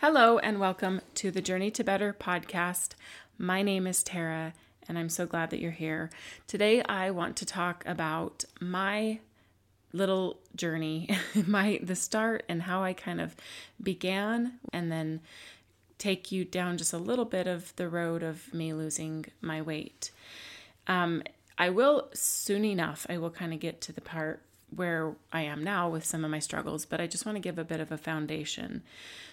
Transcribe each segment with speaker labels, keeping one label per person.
Speaker 1: Hello, and welcome to the Journey to Better podcast. My name is Tara, and I'm so glad that you're here. Today, I want to talk about my little journey, my the start and how I kind of began, and then take you down just a little bit of the road of me losing my weight. Um, I will soon enough. I will kind of get to the part where I am now with some of my struggles, but I just want to give a bit of a foundation.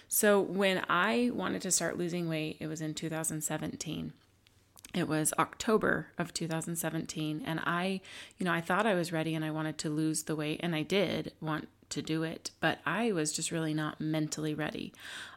Speaker 1: So, when I wanted to start losing weight, it was in 2017. It was October of 2017, and I, you know, I thought I was ready and I wanted to lose the weight, and I did want to do it, but I was just really not mentally ready.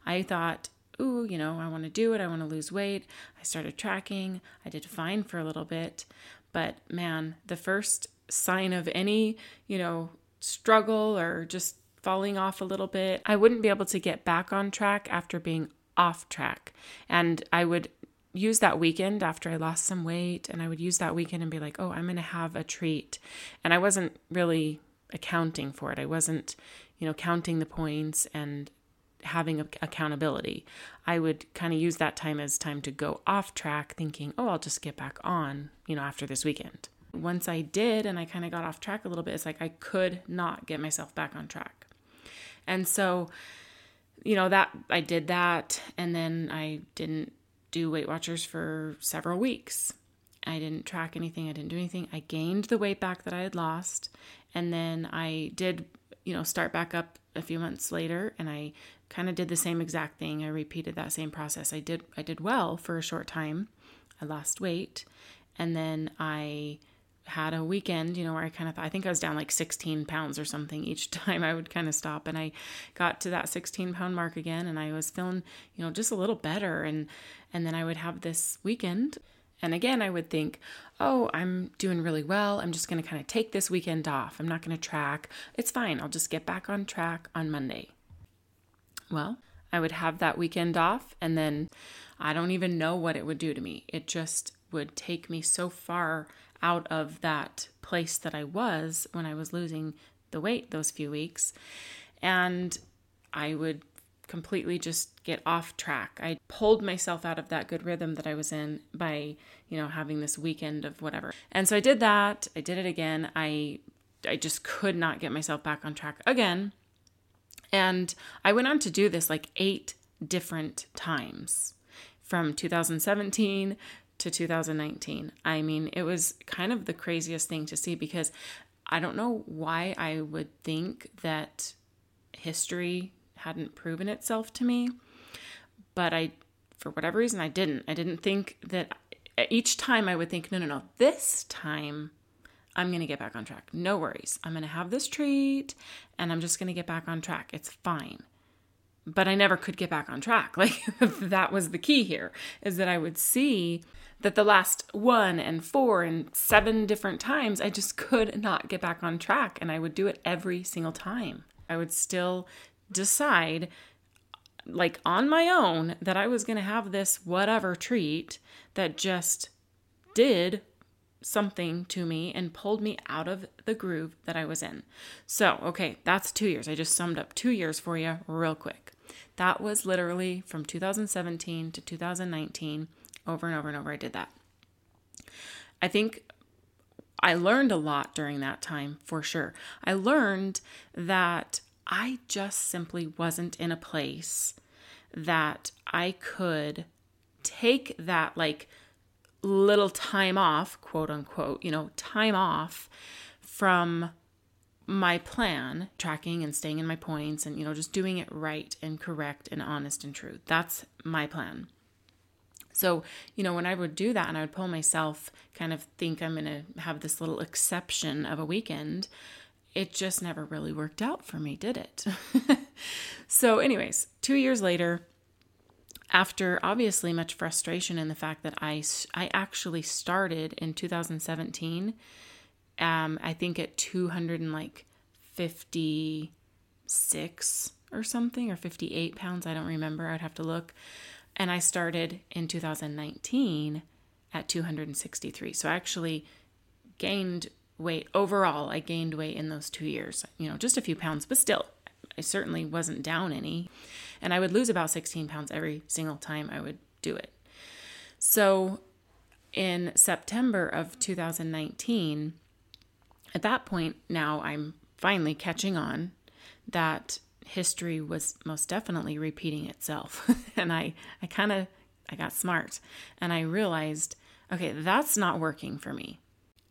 Speaker 1: I thought, ooh, you know, I want to do it, I want to lose weight. I started tracking, I did fine for a little bit, but man, the first sign of any, you know, struggle or just falling off a little bit, I wouldn't be able to get back on track after being off track. And I would use that weekend after I lost some weight and I would use that weekend and be like, "Oh, I'm going to have a treat." And I wasn't really accounting for it. I wasn't, you know, counting the points and having accountability. I would kind of use that time as time to go off track thinking, "Oh, I'll just get back on, you know, after this weekend." Once I did and I kind of got off track a little bit, it's like I could not get myself back on track. And so, you know, that I did that and then I didn't do Weight Watchers for several weeks. I didn't track anything, I didn't do anything. I gained the weight back that I had lost and then I did, you know, start back up a few months later and I kind of did the same exact thing. I repeated that same process. I did I did well for a short time. I lost weight and then I had a weekend, you know, where I kind of I think I was down like 16 pounds or something each time I would kind of stop. And I got to that 16 pound mark again and I was feeling, you know, just a little better. And, and then I would have this weekend. And again, I would think, oh, I'm doing really well. I'm just going to kind of take this weekend off. I'm not going to track. It's fine. I'll just get back on track on Monday. Well, I would have that weekend off and then I don't even know what it would do to me. It just would take me so far out of that place that I was when I was losing the weight those few weeks. And I would completely just get off track. I pulled myself out of that good rhythm that I was in by, you know, having this weekend of whatever. And so I did that. I did it again. I I just could not get myself back on track again. And I went on to do this like 8 different times from 2017 to 2019. I mean, it was kind of the craziest thing to see because I don't know why I would think that history hadn't proven itself to me, but I, for whatever reason, I didn't. I didn't think that each time I would think, no, no, no, this time I'm going to get back on track. No worries. I'm going to have this treat and I'm just going to get back on track. It's fine. But I never could get back on track. Like that was the key here is that I would see that the last one and four and seven different times, I just could not get back on track. And I would do it every single time. I would still decide, like on my own, that I was going to have this whatever treat that just did something to me and pulled me out of the groove that I was in. So, okay, that's two years. I just summed up two years for you real quick. That was literally from 2017 to 2019 over and over and over, I did that. I think I learned a lot during that time for sure. I learned that I just simply wasn't in a place that I could take that like little time off, quote unquote, you know, time off from my plan, tracking and staying in my points and, you know, just doing it right and correct and honest and true. That's my plan. So, you know, when I would do that and I would pull myself, kind of think I'm going to have this little exception of a weekend, it just never really worked out for me, did it? so, anyways, two years later, after obviously much frustration in the fact that I, I actually started in 2017, um, I think at 256 or something, or 58 pounds, I don't remember, I'd have to look. And I started in 2019 at 263. So I actually gained weight overall. I gained weight in those two years, you know, just a few pounds, but still I certainly wasn't down any. And I would lose about 16 pounds every single time I would do it. So in September of 2019, at that point, now I'm finally catching on that history was most definitely repeating itself. and I, I kind of, I got smart and I realized, okay, that's not working for me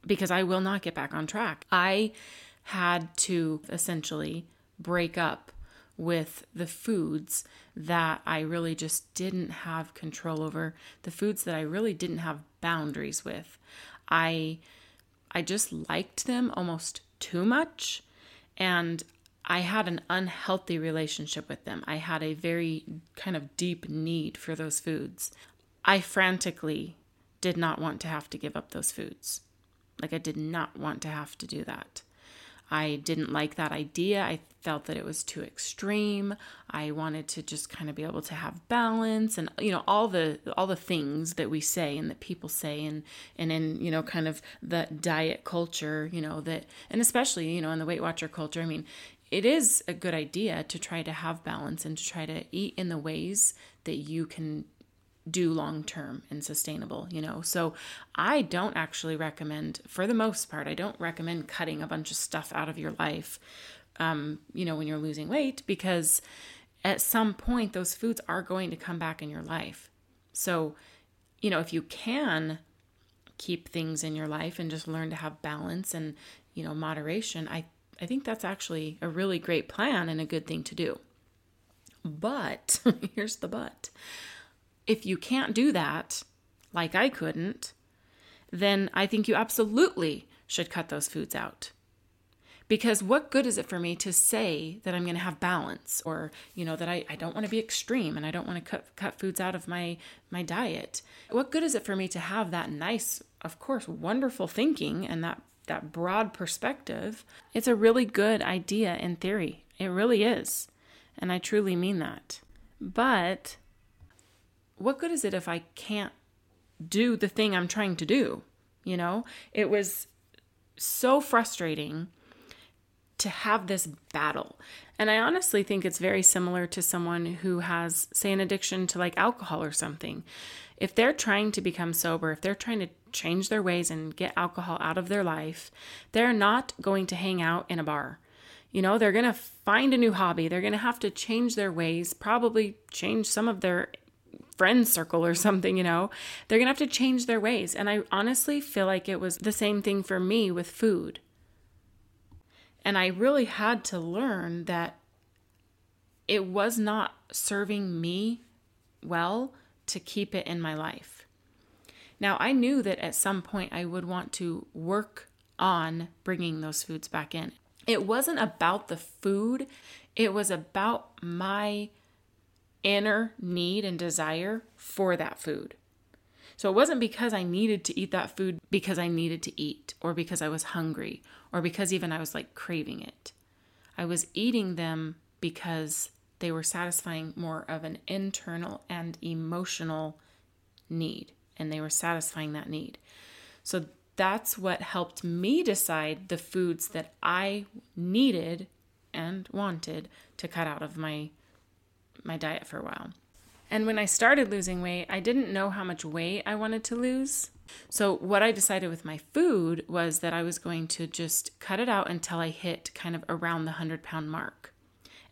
Speaker 1: because I will not get back on track. I had to essentially break up with the foods that I really just didn't have control over, the foods that I really didn't have boundaries with. I I just liked them almost too much and I had an unhealthy relationship with them. I had a very kind of deep need for those foods. I frantically did not want to have to give up those foods. Like, I did not want to have to do that. I didn't like that idea. I felt that it was too extreme. I wanted to just kind of be able to have balance and you know all the all the things that we say and that people say and and in you know kind of the diet culture, you know that and especially you know in the Weight Watcher culture. I mean, it is a good idea to try to have balance and to try to eat in the ways that you can do long term and sustainable, you know. So I don't actually recommend, for the most part, I don't recommend cutting a bunch of stuff out of your life, um, you know, when you're losing weight, because at some point those foods are going to come back in your life. So, you know, if you can keep things in your life and just learn to have balance and, you know, moderation, I, I think that's actually a really great plan and a good thing to do. But here's the but if you can't do that, like I couldn't, then I think you absolutely should cut those foods out. Because what good is it for me to say that I'm going to have balance or, you know, that I, I don't want to be extreme and I don't want to cut, cut foods out of my, my diet? What good is it for me to have that nice, of course, wonderful thinking and that, that broad perspective? It's a really good idea in theory. It really is. And I truly mean that. But what good is it if I can't do the thing I'm trying to do? You know, it was so frustrating to have this battle. And I honestly think it's very similar to someone who has, say, an addiction to like alcohol or something. If they're trying to become sober, if they're trying to change their ways and get alcohol out of their life, they're not going to hang out in a bar. You know, they're going to find a new hobby. They're going to have to change their ways, probably change some of their friend circle or something, you know, they're going to have to change their ways. And I honestly feel like it was the same thing for me with food. And I really had to learn that it was not serving me well to keep it in my life. Now, I knew that at some point I would want to work on bringing those foods back in. It wasn't about the food, it was about my inner need and desire for that food. So it wasn't because I needed to eat that food because I needed to eat or because I was hungry or because even I was like craving it. I was eating them because they were satisfying more of an internal and emotional need and they were satisfying that need. So that's what helped me decide the foods that I needed and wanted to cut out of my my diet for a while. And when I started losing weight, I didn't know how much weight I wanted to lose. So, what I decided with my food was that I was going to just cut it out until I hit kind of around the 100 pound mark.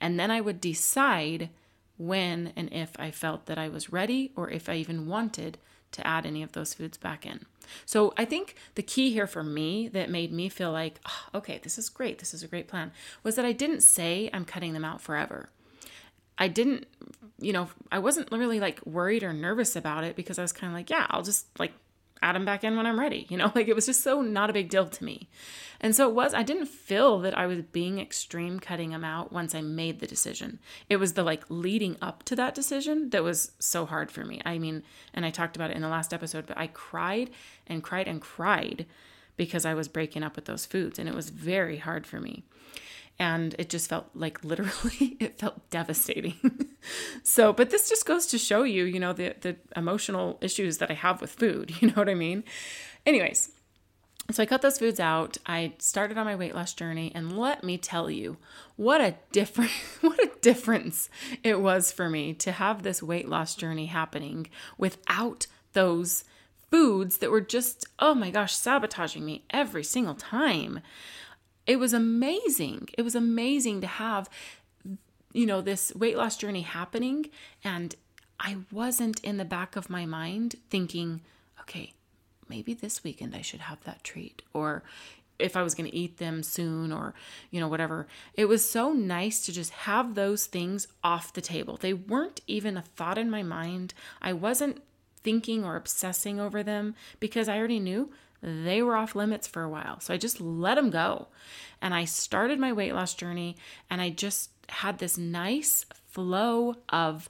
Speaker 1: And then I would decide when and if I felt that I was ready or if I even wanted to add any of those foods back in. So, I think the key here for me that made me feel like, oh, okay, this is great, this is a great plan, was that I didn't say I'm cutting them out forever. I didn't, you know, I wasn't really like worried or nervous about it because I was kind of like, yeah, I'll just like add them back in when I'm ready. You know, like it was just so not a big deal to me. And so it was, I didn't feel that I was being extreme cutting them out once I made the decision. It was the like leading up to that decision that was so hard for me. I mean, and I talked about it in the last episode, but I cried and cried and cried because I was breaking up with those foods and it was very hard for me and it just felt like literally it felt devastating so but this just goes to show you you know the the emotional issues that i have with food you know what i mean anyways So I cut those foods out. I started on my weight loss journey and let me tell you what a different what a difference it was for me to have this weight loss journey happening without those foods that were just oh my gosh sabotaging me every single time. It was amazing. It was amazing to have you know this weight loss journey happening and I wasn't in the back of my mind thinking okay maybe this weekend I should have that treat or if I was going to eat them soon or you know whatever. It was so nice to just have those things off the table. They weren't even a thought in my mind. I wasn't thinking or obsessing over them because I already knew they were off limits for a while. So I just let them go. And I started my weight loss journey and I just had this nice flow of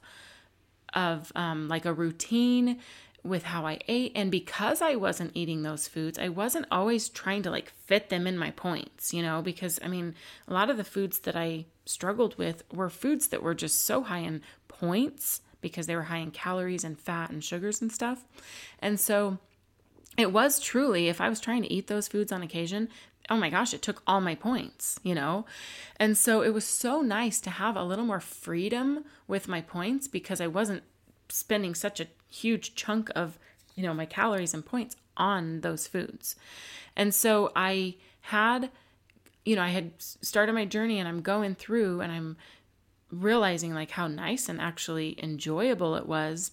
Speaker 1: of um, like a routine with how I ate. And because I wasn't eating those foods, I wasn't always trying to like fit them in my points, you know, because I mean, a lot of the foods that I struggled with were foods that were just so high in points because they were high in calories and fat and sugars and stuff. And so it was truly, if I was trying to eat those foods on occasion, oh my gosh, it took all my points, you know? And so it was so nice to have a little more freedom with my points because I wasn't spending such a huge chunk of, you know, my calories and points on those foods. And so I had, you know, I had started my journey and I'm going through and I'm realizing like how nice and actually enjoyable it was.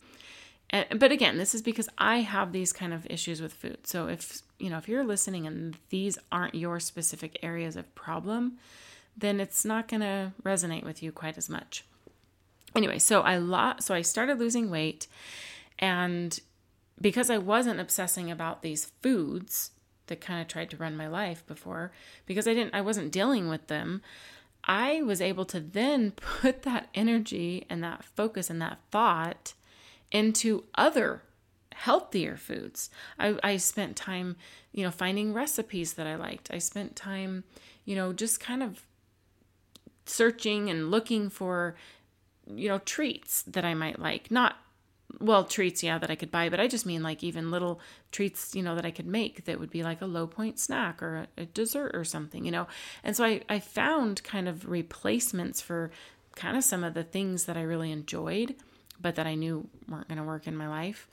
Speaker 1: But again, this is because I have these kind of issues with food. So if, you know, if you're listening and these aren't your specific areas of problem, then it's not going to resonate with you quite as much anyway, so I lost, so I started losing weight, and because I wasn't obsessing about these foods that kind of tried to run my life before, because I didn't, I wasn't dealing with them. I was able to then put that energy and that focus and that thought into other healthier foods. I, I spent time, you know, finding recipes that I liked. I spent time, you know, just kind of searching and looking for you know, treats that I might like. Not, well, treats, yeah, that I could buy, but I just mean like even little treats, you know, that I could make that would be like a low point snack or a, a dessert or something, you know. And so I, I found kind of replacements for kind of some of the things that I really enjoyed, but that I knew weren't going to work in my life.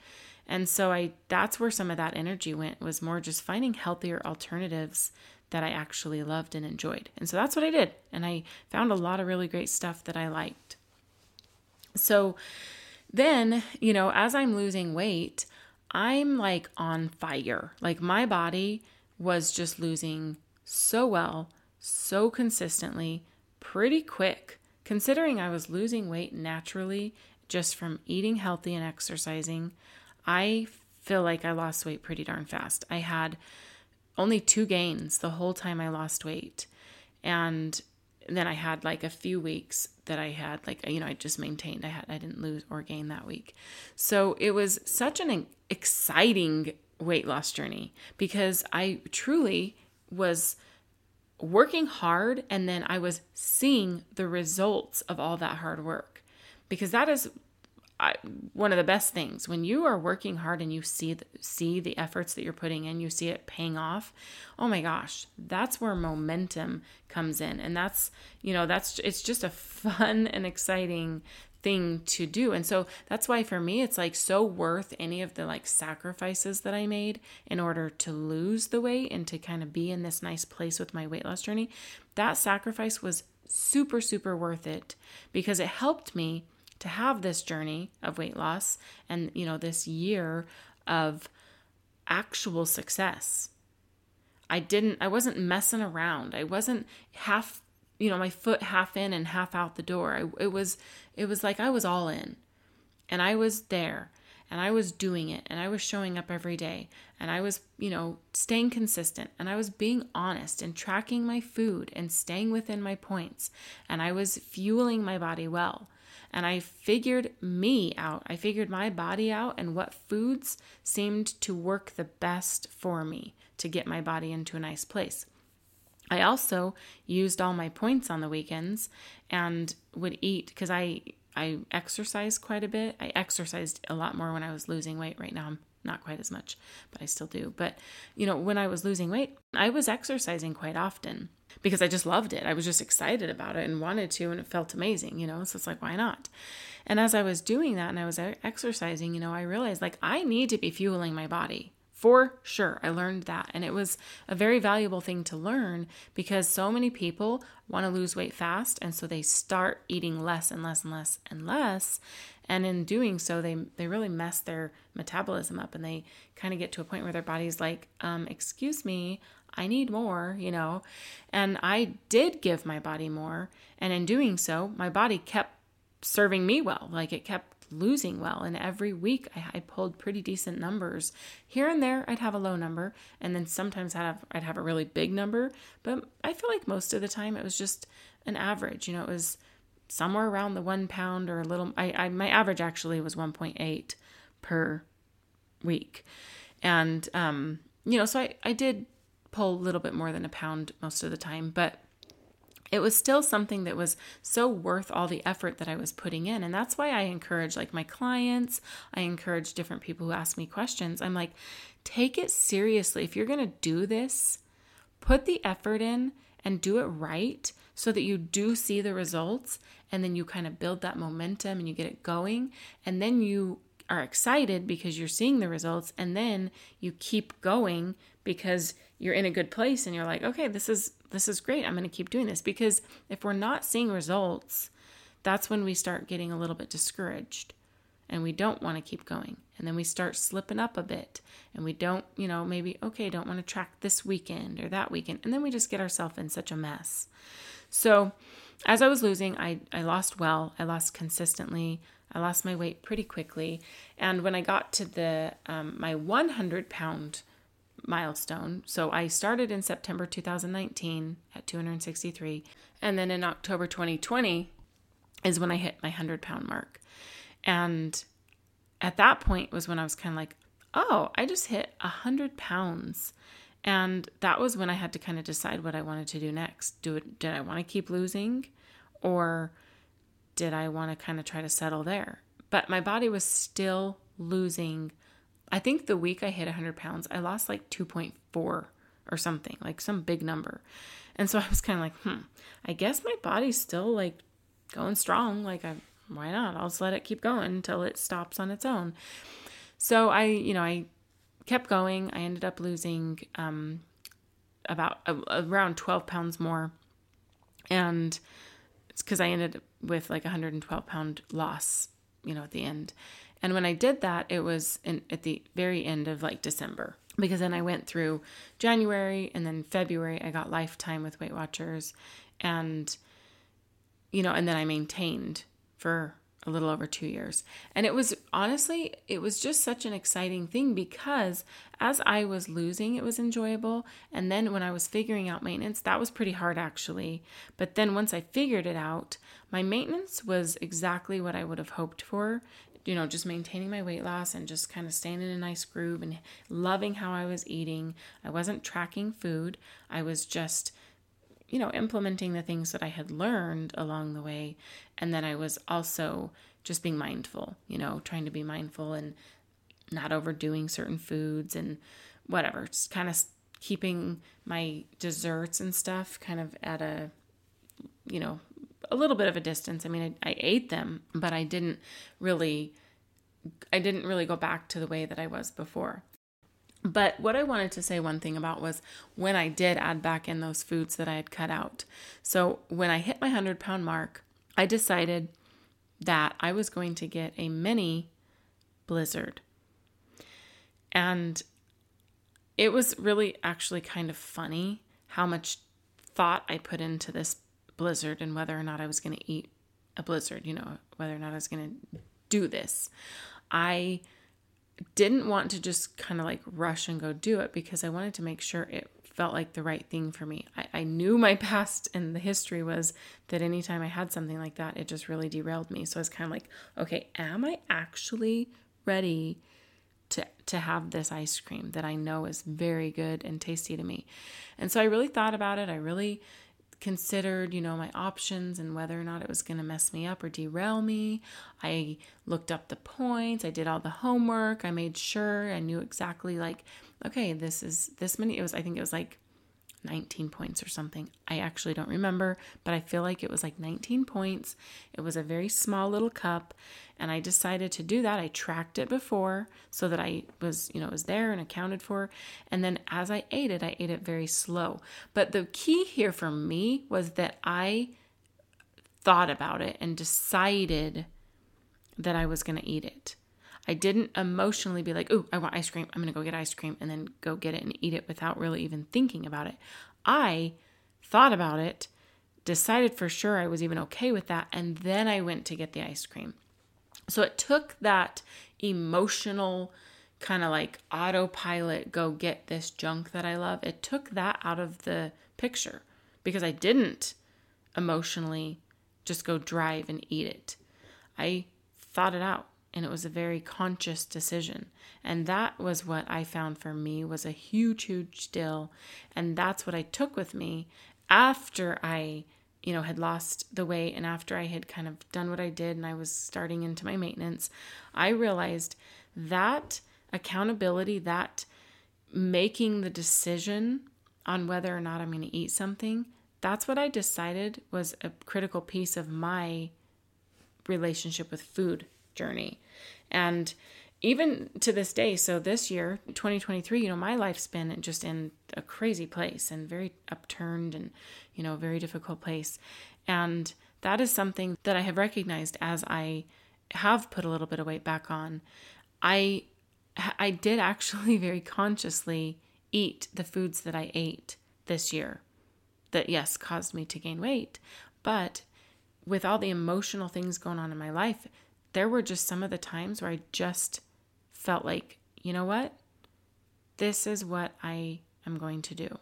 Speaker 1: And so I that's where some of that energy went was more just finding healthier alternatives that I actually loved and enjoyed. And so that's what I did. And I found a lot of really great stuff that I liked. So then, you know, as I'm losing weight, I'm like on fire. Like my body was just losing so well, so consistently, pretty quick, considering I was losing weight naturally just from eating healthy and exercising. I feel like I lost weight pretty darn fast. I had only two gains the whole time I lost weight. And then I had like a few weeks that I had like you know I just maintained I had I didn't lose or gain that week. So it was such an exciting weight loss journey because I truly was working hard and then I was seeing the results of all that hard work because that is one of the best things when you are working hard and you see the, see the efforts that you're putting in, you see it paying off. Oh my gosh, that's where momentum comes in, and that's you know that's it's just a fun and exciting thing to do. And so that's why for me it's like so worth any of the like sacrifices that I made in order to lose the weight and to kind of be in this nice place with my weight loss journey. That sacrifice was super super worth it because it helped me to have this journey of weight loss and, you know, this year of actual success. I didn't, I wasn't messing around. I wasn't half, you know, my foot half in and half out the door. I, it was, it was like I was all in. And I was there. And I was doing it. And I was showing up every day. And I was, you know, staying consistent. And I was being honest and tracking my food and staying within my points. And I was fueling my body well and I figured me out. I figured my body out and what foods seemed to work the best for me to get my body into a nice place. I also used all my points on the weekends and would eat because I I exercise quite a bit. I exercised a lot more when I was losing weight. Right now I'm not quite as much, but I still do. But, you know, when I was losing weight, I was exercising quite often because I just loved it. I was just excited about it and wanted to, and it felt amazing, you know? So it's like, why not? And as I was doing that and I was exercising, you know, I realized like I need to be fueling my body for sure. I learned that. And it was a very valuable thing to learn because so many people want to lose weight fast. And so they start eating less and less and less and less. And in doing so, they, they really mess their metabolism up and they kind of get to a point where their body's like, um, excuse me, I need more, you know. And I did give my body more. And in doing so, my body kept serving me well. Like it kept losing well. And every week I, I, pulled pretty decent numbers. Here and there I'd have a low number, and then sometimes I'd have I'd have a really big number. But I feel like most of the time it was just an average. You know, it was somewhere around the one pound or a little. I, I my average actually was 1.8 per week, and um, you know, so I I did pull a little bit more than a pound most of the time, but it was still something that was so worth all the effort that I was putting in. And that's why I encourage like my clients, I encourage different people who ask me questions. I'm like, take it seriously. If you're going to do this, put the effort in and do it right so that you do see the results and then you kind of build that momentum and you get it going and then you are excited because you're seeing the results and then you keep going because you're in a good place and you're like okay this is this is great. I'm going to keep doing this. Because if we're not seeing results that's when we start getting a little bit discouraged and we don't want to keep going. And then we start slipping up a bit and we don't you know maybe okay don't want to track this weekend or that weekend. And then we just get ourselves in such a mess. So as i was losing i i lost well i lost consistently I lost my weight pretty quickly. And when I got to the um, my 100 pound milestone, so I started in September 2019 at 263, and then in October 2020 is when I hit my 100 pound mark. And at that point was when I was kind of like, oh, I just hit 100 pounds. And that was when I had to kind of decide what I wanted to do next. Do it, did I want to keep losing or did I want to kind of try to settle there? But my body was still losing. I think the week I hit 100 pounds, I lost like 2.4 or something, like some big number. And so I was kind of like, hmm, I guess my body's still like going strong. Like, I, why not? I'll just let it keep going until it stops on its own. So I, you know, I kept going. I ended up losing um, about uh, around 12 pounds more. And it's because I ended with like 112 pound loss, you know, at the end. And when I did that, it was in, at the very end of like December because then I went through January and then February I got lifetime with Weight Watchers and you know and then I maintained for a little over 2 years. And it was honestly it was just such an exciting thing because as I was losing it was enjoyable and then when I was figuring out maintenance that was pretty hard actually. But then once I figured it out, my maintenance was exactly what I would have hoped for you know, just maintaining my weight loss and just kind of staying in a nice groove and loving how I was eating. I wasn't tracking food. I was just, you know, implementing the things that I had learned along the way. And then I was also just being mindful, you know, trying to be mindful and not overdoing certain foods and whatever, just kind of keeping my desserts and stuff kind of at a, you know, a little bit of a distance. I mean, I, I ate them, but I didn't really I didn't really go back to the way that I was before. But what I wanted to say one thing about was when I did add back in those foods that I had cut out. So when I hit my 100 pound mark, I decided that I was going to get a mini blizzard. And it was really actually kind of funny how much thought I put into this blizzard and whether or not I was going to eat a blizzard, you know, whether or not I was going to do this. I didn't want to just kind of like rush and go do it because I wanted to make sure it felt like the right thing for me. I, I knew my past and the history was that anytime I had something like that, it just really derailed me. So I was kind of like, okay, am I actually ready to to have this ice cream that I know is very good and tasty to me? And so I really thought about it. I really considered, you know, my options and whether or not it was going to mess me up or derail me. I looked up the points, I did all the homework, I made sure I knew exactly like okay, this is this many it was I think it was like 19 points or something. I actually don't remember, but I feel like it was like 19 points. It was a very small little cup, and I decided to do that. I tracked it before so that I was, you know, was there and accounted for. And then as I ate it, I ate it very slow. But the key here for me was that I thought about it and decided that I was going to eat it. I didn't emotionally be like, oh, I want ice cream. I'm going to go get ice cream and then go get it and eat it without really even thinking about it. I thought about it, decided for sure I was even okay with that, and then I went to get the ice cream. So it took that emotional kind of like autopilot, go get this junk that I love. It took that out of the picture because I didn't emotionally just go drive and eat it. I thought it out and it was a very conscious decision. And that was what i found for me was a huge huge deal. And that's what i took with me after i you know had lost the weight and after i had kind of done what i did and i was starting into my maintenance i realized that accountability that making the decision on whether or not i'm going to eat something that's what i decided was a critical piece of my relationship with food journey. And even to this day, so this year, 2023, you know, my life's been just in a crazy place and very upturned and, you know, very difficult place. And that is something that I have recognized as I have put a little bit of weight back on. I I did actually very consciously eat the foods that I ate this year that yes caused me to gain weight, but with all the emotional things going on in my life, there were just some of the times where I just felt like, you know what? This is what I am going to do.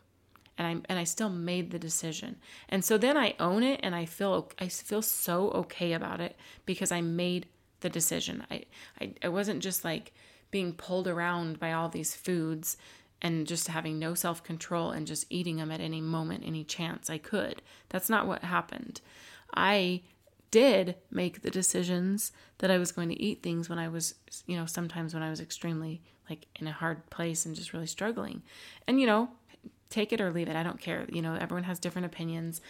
Speaker 1: And I and I still made the decision. And so then I own it and I feel I feel so okay about it because I made the decision. I I, I wasn't just like being pulled around by all these foods and just having no self control and just eating them at any moment, any chance I could. That's not what happened. I did make the decisions that I was going to eat things when I was, you know, sometimes when I was extremely like in a hard place and just really struggling. And, you know, take it or leave it. I don't care. You know, everyone has different opinions.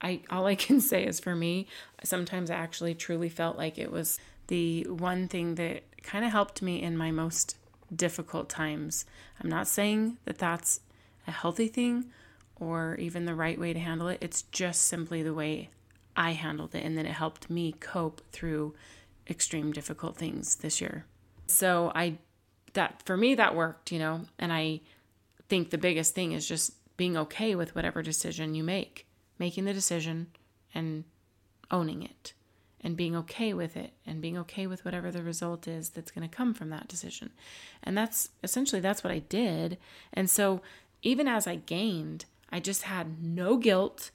Speaker 1: I all I can say is for me, sometimes I actually truly felt like it was the one thing that kind of helped me in my most difficult times. I'm not saying that that's a healthy thing or even the right way to handle it. It's just simply the way I handled it and then it helped me cope through extreme difficult things this year. So I that for me that worked, you know, and I think the biggest thing is just being okay with whatever decision you make, making the decision and owning it and being okay with it and being okay with whatever the result is that's going to come from that decision. And that's essentially that's what I did. And so even as I gained, I just had no guilt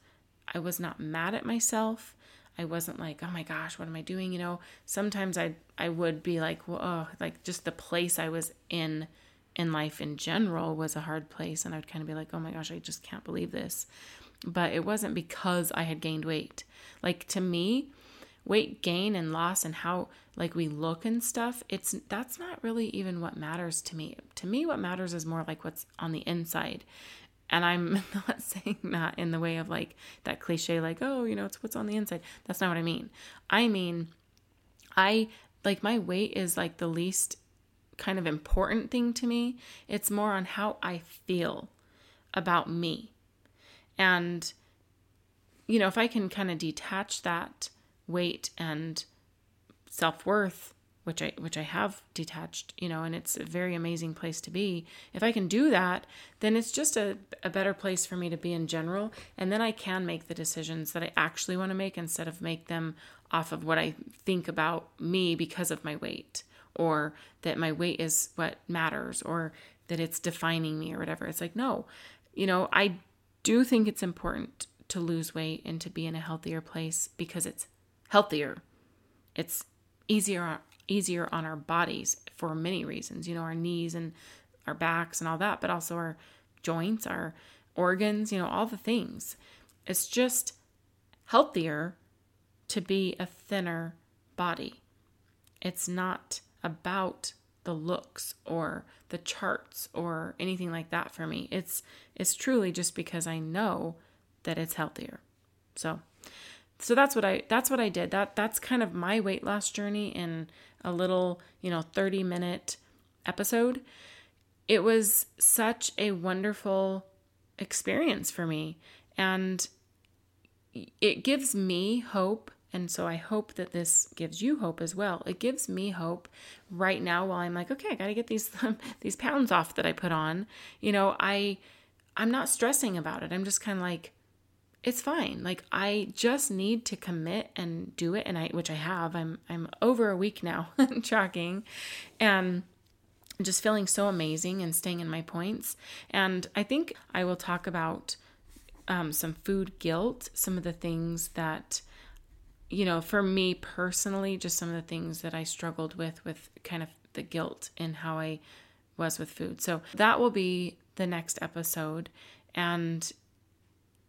Speaker 1: I was not mad at myself. I wasn't like, oh my gosh, what am I doing? You know, sometimes I I would be like, oh, like just the place I was in in life in general was a hard place, and I'd kind of be like, oh my gosh, I just can't believe this. But it wasn't because I had gained weight. Like to me, weight gain and loss and how like we look and stuff, it's that's not really even what matters to me. To me, what matters is more like what's on the inside. And I'm not saying that in the way of like that cliche, like, oh, you know, it's what's on the inside. That's not what I mean. I mean, I like my weight is like the least kind of important thing to me. It's more on how I feel about me. And, you know, if I can kind of detach that weight and self worth which I which I have detached, you know, and it's a very amazing place to be. If I can do that, then it's just a, a better place for me to be in general. And then I can make the decisions that I actually want to make instead of make them off of what I think about me because of my weight or that my weight is what matters or that it's defining me or whatever. It's like, no, you know, I do think it's important to lose weight and to be in a healthier place because it's healthier. It's easier easier on our bodies for many reasons, you know, our knees and our backs and all that, but also our joints, our organs, you know, all the things. It's just healthier to be a thinner body. It's not about the looks or the charts or anything like that for me. It's it's truly just because I know that it's healthier. So so that's what I that's what I did. That that's kind of my weight loss journey in a little, you know, 30 minute episode. It was such a wonderful experience for me and it gives me hope and so I hope that this gives you hope as well. It gives me hope right now while I'm like, okay, I got to get these these pounds off that I put on. You know, I I'm not stressing about it. I'm just kind of like it's fine. Like I just need to commit and do it and I which I have. I'm I'm over a week now tracking and just feeling so amazing and staying in my points. And I think I will talk about um, some food guilt, some of the things that you know, for me personally, just some of the things that I struggled with, with kind of the guilt in how I was with food. So that will be the next episode. And,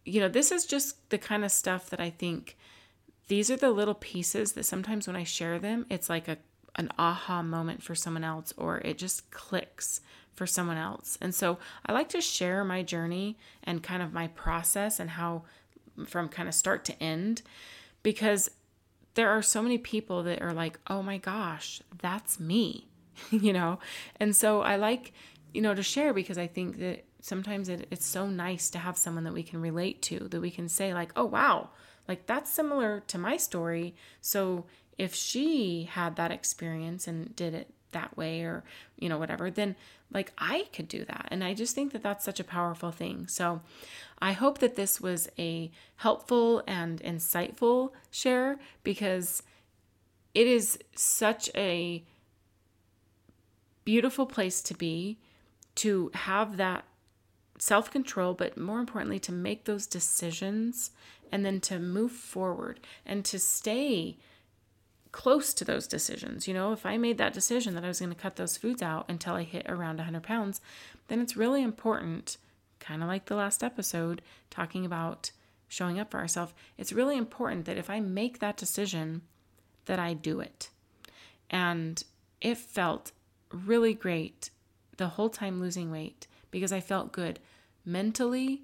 Speaker 1: you know, this is just the kind of stuff that I think these are the little pieces that sometimes when I share them, it's like a an aha moment for someone else or it just clicks for someone else. And so I like to share my journey and kind of my process and how from kind of start to end because there are so many people that are like, oh my gosh, that's me, you know? And so I like, you know, to share because I think that sometimes it, it's so nice to have someone that we can relate to, that we can say, like, oh wow, like that's similar to my story. So if she had that experience and did it that way or, you know, whatever, then like I could do that. And I just think that that's such a powerful thing. So I hope that this was a helpful and insightful share because it is such a beautiful place to be to have that self control, but more importantly, to make those decisions and then to move forward and to stay close to those decisions. You know, if I made that decision that I was going to cut those foods out until I hit around 100 pounds, then it's really important, kind of like the last episode talking about showing up for ourselves. It's really important that if I make that decision, that I do it. And it felt really great the whole time losing weight because I felt good mentally,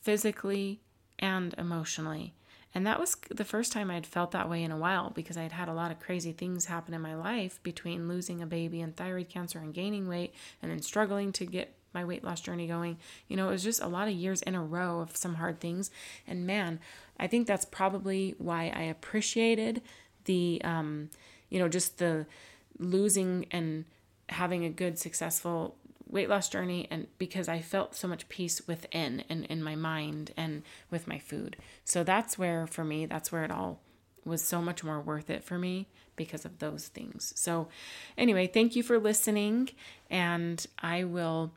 Speaker 1: physically, and emotionally. And that was the first time I'd felt that way in a while because I'd had a lot of crazy things happen in my life between losing a baby and thyroid cancer and gaining weight and then struggling to get my weight loss journey going. You know, it was just a lot of years in a row of some hard things. And man, I think that's probably why I appreciated the, um, you know, just the losing and having a good, successful weight loss journey and because I felt so much peace within and in my mind and with my food. So that's where for me, that's where it all was so much more worth it for me because of those things. So anyway, thank you for listening and I will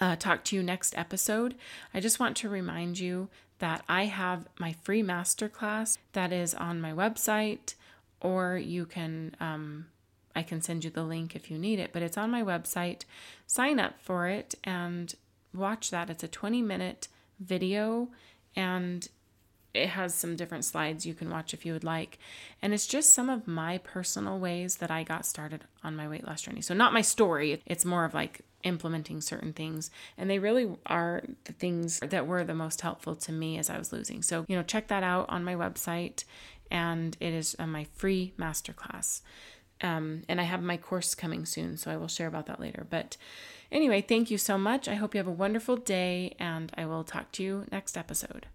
Speaker 1: uh, talk to you next episode. I just want to remind you that I have my free masterclass that is on my website, or you can um, I can send you the link if you need it, but it's on my website. Sign up for it and watch that. It's a 20 minute video and it has some different slides you can watch if you would like. And it's just some of my personal ways that I got started on my weight loss journey. So, not my story, it's more of like implementing certain things. And they really are the things that were the most helpful to me as I was losing. So, you know, check that out on my website. And it is uh, my free masterclass. Um, and I have my course coming soon, so I will share about that later. But anyway, thank you so much. I hope you have a wonderful day, and I will talk to you next episode.